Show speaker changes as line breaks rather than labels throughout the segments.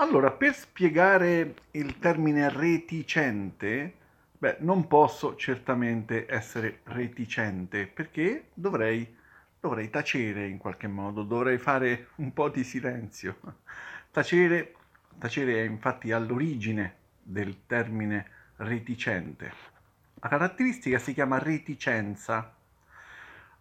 Allora, per spiegare il termine reticente, beh, non posso certamente essere reticente perché dovrei, dovrei tacere in qualche modo, dovrei fare un po' di silenzio. Tacere, tacere è infatti all'origine del termine reticente. La caratteristica si chiama reticenza.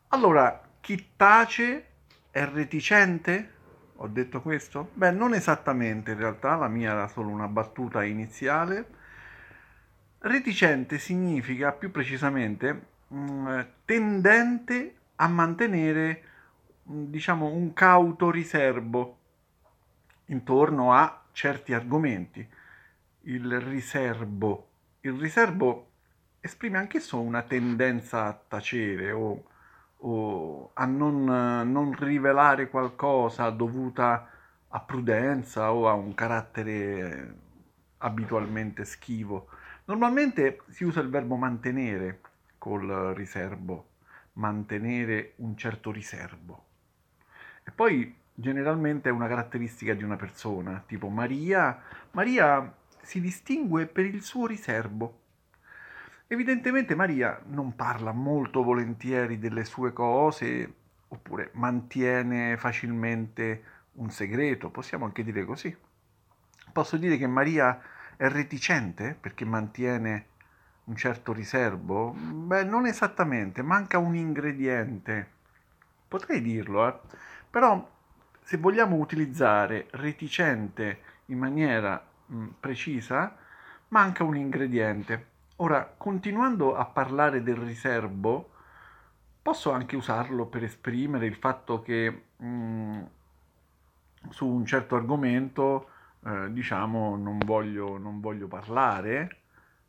Allora, chi tace è reticente? Ho detto questo? Beh, non esattamente in realtà, la mia era solo una battuta iniziale. Reticente significa più precisamente mm, tendente a mantenere mm, diciamo un cauto riservo intorno a certi argomenti. Il riservo. Il riservo esprime anch'esso una tendenza a tacere o o a non, non rivelare qualcosa dovuta a prudenza o a un carattere abitualmente schivo. Normalmente si usa il verbo mantenere col riservo, mantenere un certo riservo. E poi generalmente è una caratteristica di una persona, tipo Maria. Maria si distingue per il suo riservo. Evidentemente Maria non parla molto volentieri delle sue cose oppure mantiene facilmente un segreto, possiamo anche dire così. Posso dire che Maria è reticente perché mantiene un certo riservo? Beh, non esattamente, manca un ingrediente. Potrei dirlo, eh? però se vogliamo utilizzare reticente in maniera mh, precisa, manca un ingrediente. Ora, continuando a parlare del riservo, posso anche usarlo per esprimere il fatto che mh, mm, su un certo argomento, eh, diciamo, non voglio, non voglio parlare,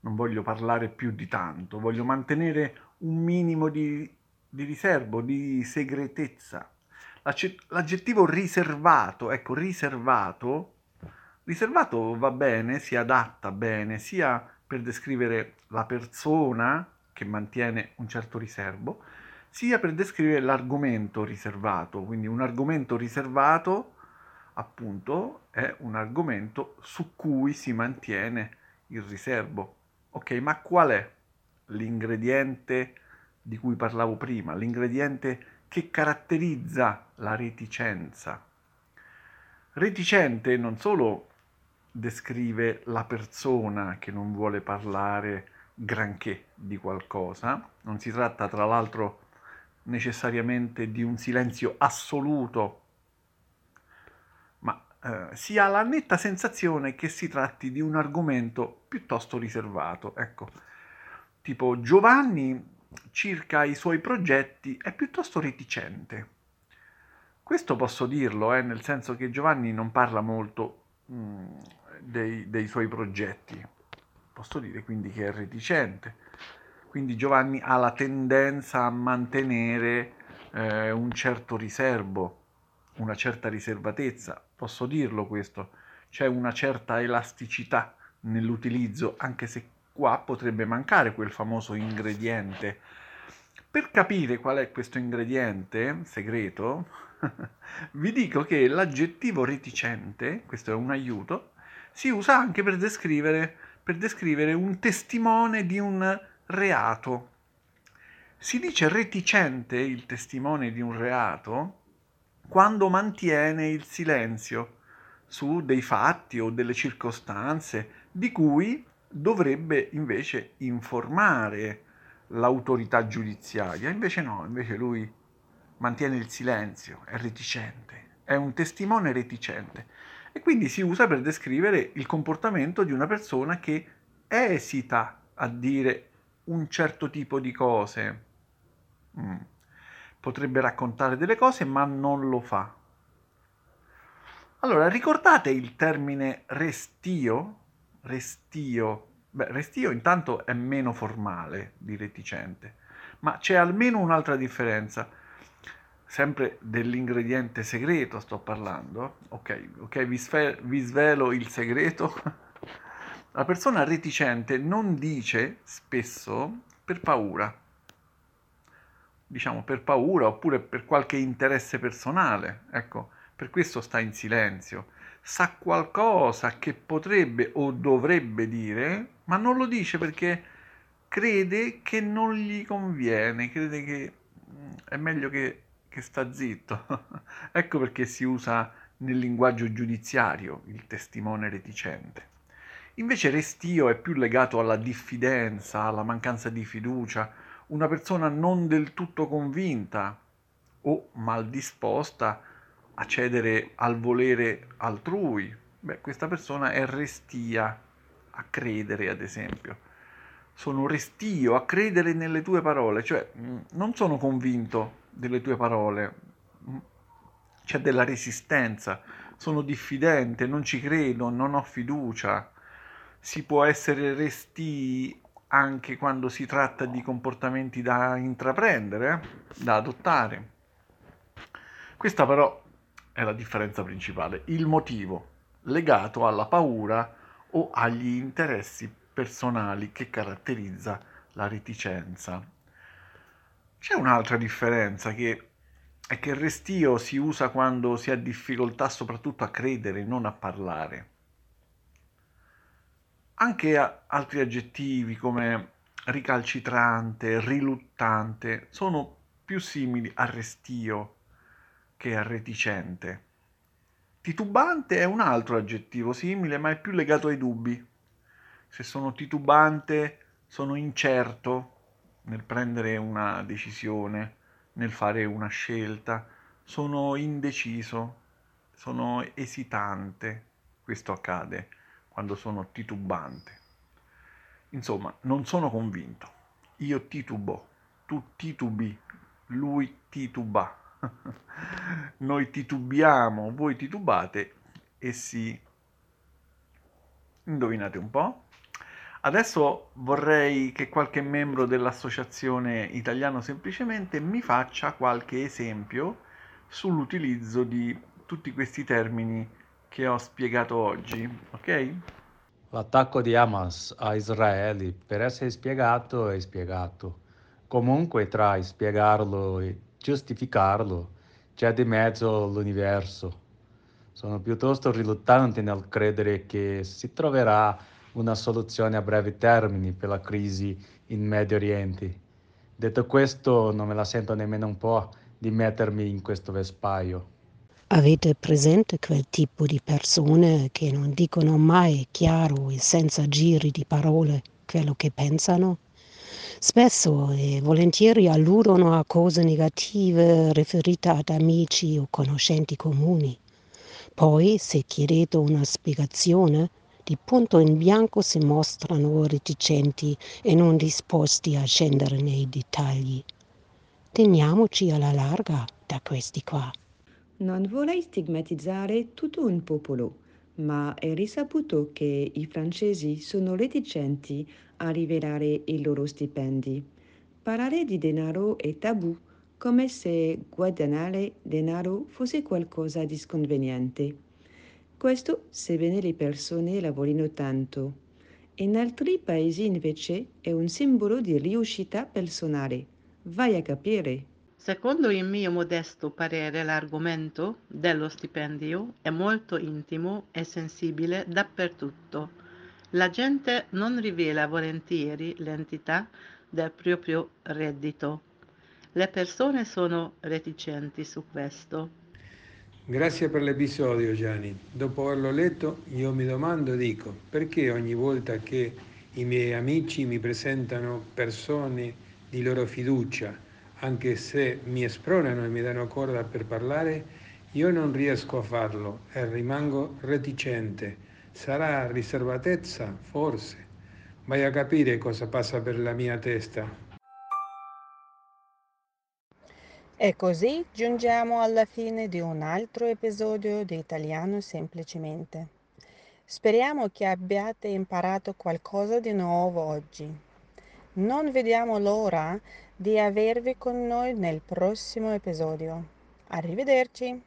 non voglio parlare più di tanto, voglio mantenere un minimo di, di riservo, di segretezza. L'aggettivo riservato, ecco, riservato, riservato va bene, si adatta bene sia per descrivere la persona che mantiene un certo riservo, sia per descrivere l'argomento riservato. Quindi un argomento riservato, appunto, è un argomento su cui si mantiene il riservo. Ok, ma qual è l'ingrediente di cui parlavo prima? L'ingrediente che caratterizza la reticenza. Reticente non solo descrive la persona che non vuole parlare granché di qualcosa. Non si tratta tra l'altro necessariamente di un silenzio assoluto, ma eh, si ha la netta sensazione che si tratti di un argomento piuttosto riservato. Ecco, tipo Giovanni circa i suoi progetti è piuttosto reticente. Questo posso dirlo, eh, nel senso che Giovanni non parla molto mm, dei, dei suoi progetti. Posso dire quindi che è reticente. Quindi Giovanni ha la tendenza a mantenere eh, un certo riservo, una certa riservatezza. Posso dirlo questo? C'è una certa elasticità nell'utilizzo, anche se qua potrebbe mancare quel famoso ingrediente. Per capire qual è questo ingrediente segreto, vi dico che l'aggettivo reticente, questo è un aiuto, si usa anche per descrivere, per descrivere un testimone di un reato. Si dice reticente il testimone di un reato quando mantiene il silenzio su dei fatti o delle circostanze di cui dovrebbe invece informare l'autorità giudiziaria. Invece no, invece lui mantiene il silenzio, è reticente, è un testimone reticente e quindi si usa per descrivere il comportamento di una persona che esita a dire un certo tipo di cose. Mm. Potrebbe raccontare delle cose ma non lo fa. Allora, ricordate il termine restio? Restio. Beh, restio intanto è meno formale di reticente, ma c'è almeno un'altra differenza sempre dell'ingrediente segreto sto parlando, ok, ok, vi, sfe- vi svelo il segreto. La persona reticente non dice spesso per paura, diciamo per paura oppure per qualche interesse personale, ecco, per questo sta in silenzio. sa qualcosa che potrebbe o dovrebbe dire, ma non lo dice perché crede che non gli conviene, crede che mm, è meglio che, che sta zitto. ecco perché si usa nel linguaggio giudiziario il testimone reticente. Invece restio è più legato alla diffidenza, alla mancanza di fiducia, una persona non del tutto convinta o mal disposta a cedere al volere altrui. Beh, questa persona è restia a credere, ad esempio. Sono restio a credere nelle tue parole, cioè mm, non sono convinto delle tue parole, mm, c'è della resistenza, sono diffidente, non ci credo, non ho fiducia. Si può essere resti anche quando si tratta di comportamenti da intraprendere, da adottare. Questa però è la differenza principale, il motivo legato alla paura o agli interessi personali che caratterizza la reticenza. C'è un'altra differenza che è che il restio si usa quando si ha difficoltà soprattutto a credere, non a parlare. Anche altri aggettivi come ricalcitrante, riluttante sono più simili a restio che è reticente. Titubante è un altro aggettivo simile, ma è più legato ai dubbi. Se sono titubante, sono incerto nel prendere una decisione, nel fare una scelta, sono indeciso, sono esitante. Questo accade quando sono titubante. Insomma, non sono convinto. Io titubo, tu titubi, lui tituba. Noi titubiamo, voi titubate e si... Indovinate un po'? Adesso vorrei che qualche membro dell'Associazione Italiano Semplicemente mi faccia qualche esempio sull'utilizzo di tutti questi termini che ho spiegato oggi, ok?
L'attacco di Hamas a Israele, per essere spiegato, è spiegato. Comunque tra spiegarlo giustificarlo c'è di mezzo l'universo. Sono piuttosto riluttante nel credere che si troverà una soluzione a breve termine per la crisi in Medio Oriente. Detto questo, non me la sento nemmeno un po' di mettermi in questo vespaio.
Avete presente quel tipo di persone che non dicono mai chiaro e senza giri di parole quello che pensano? Spesso e volentieri alludono a cose negative riferite ad amici o conoscenti comuni. Poi, se chiedete una spiegazione, di punto in bianco si mostrano reticenti e non disposti a scendere nei dettagli. Teniamoci alla larga da questi qua.
Non vorrei stigmatizzare tutto un popolo, ma è risaputo che i francesi sono reticenti a rivelare i loro stipendi. Parlare di denaro è tabù, come se guadagnare denaro fosse qualcosa di sconveniente. Questo sebbene le persone lavorino tanto. In altri paesi invece è un simbolo di riuscita personale. Vai a capire.
Secondo il mio modesto parere l'argomento dello stipendio è molto intimo e sensibile dappertutto. La gente non rivela volentieri l'entità del proprio reddito. Le persone sono reticenti su questo.
Grazie per l'episodio Gianni. Dopo averlo letto io mi domando, dico, perché ogni volta che i miei amici mi presentano persone di loro fiducia, anche se mi espronano e mi danno corda per parlare, io non riesco a farlo e rimango reticente. Sarà riservatezza? Forse. Vai a capire cosa passa per la mia testa.
E così giungiamo alla fine di un altro episodio di Italiano Semplicemente. Speriamo che abbiate imparato qualcosa di nuovo oggi. Non vediamo l'ora di avervi con noi nel prossimo episodio. Arrivederci!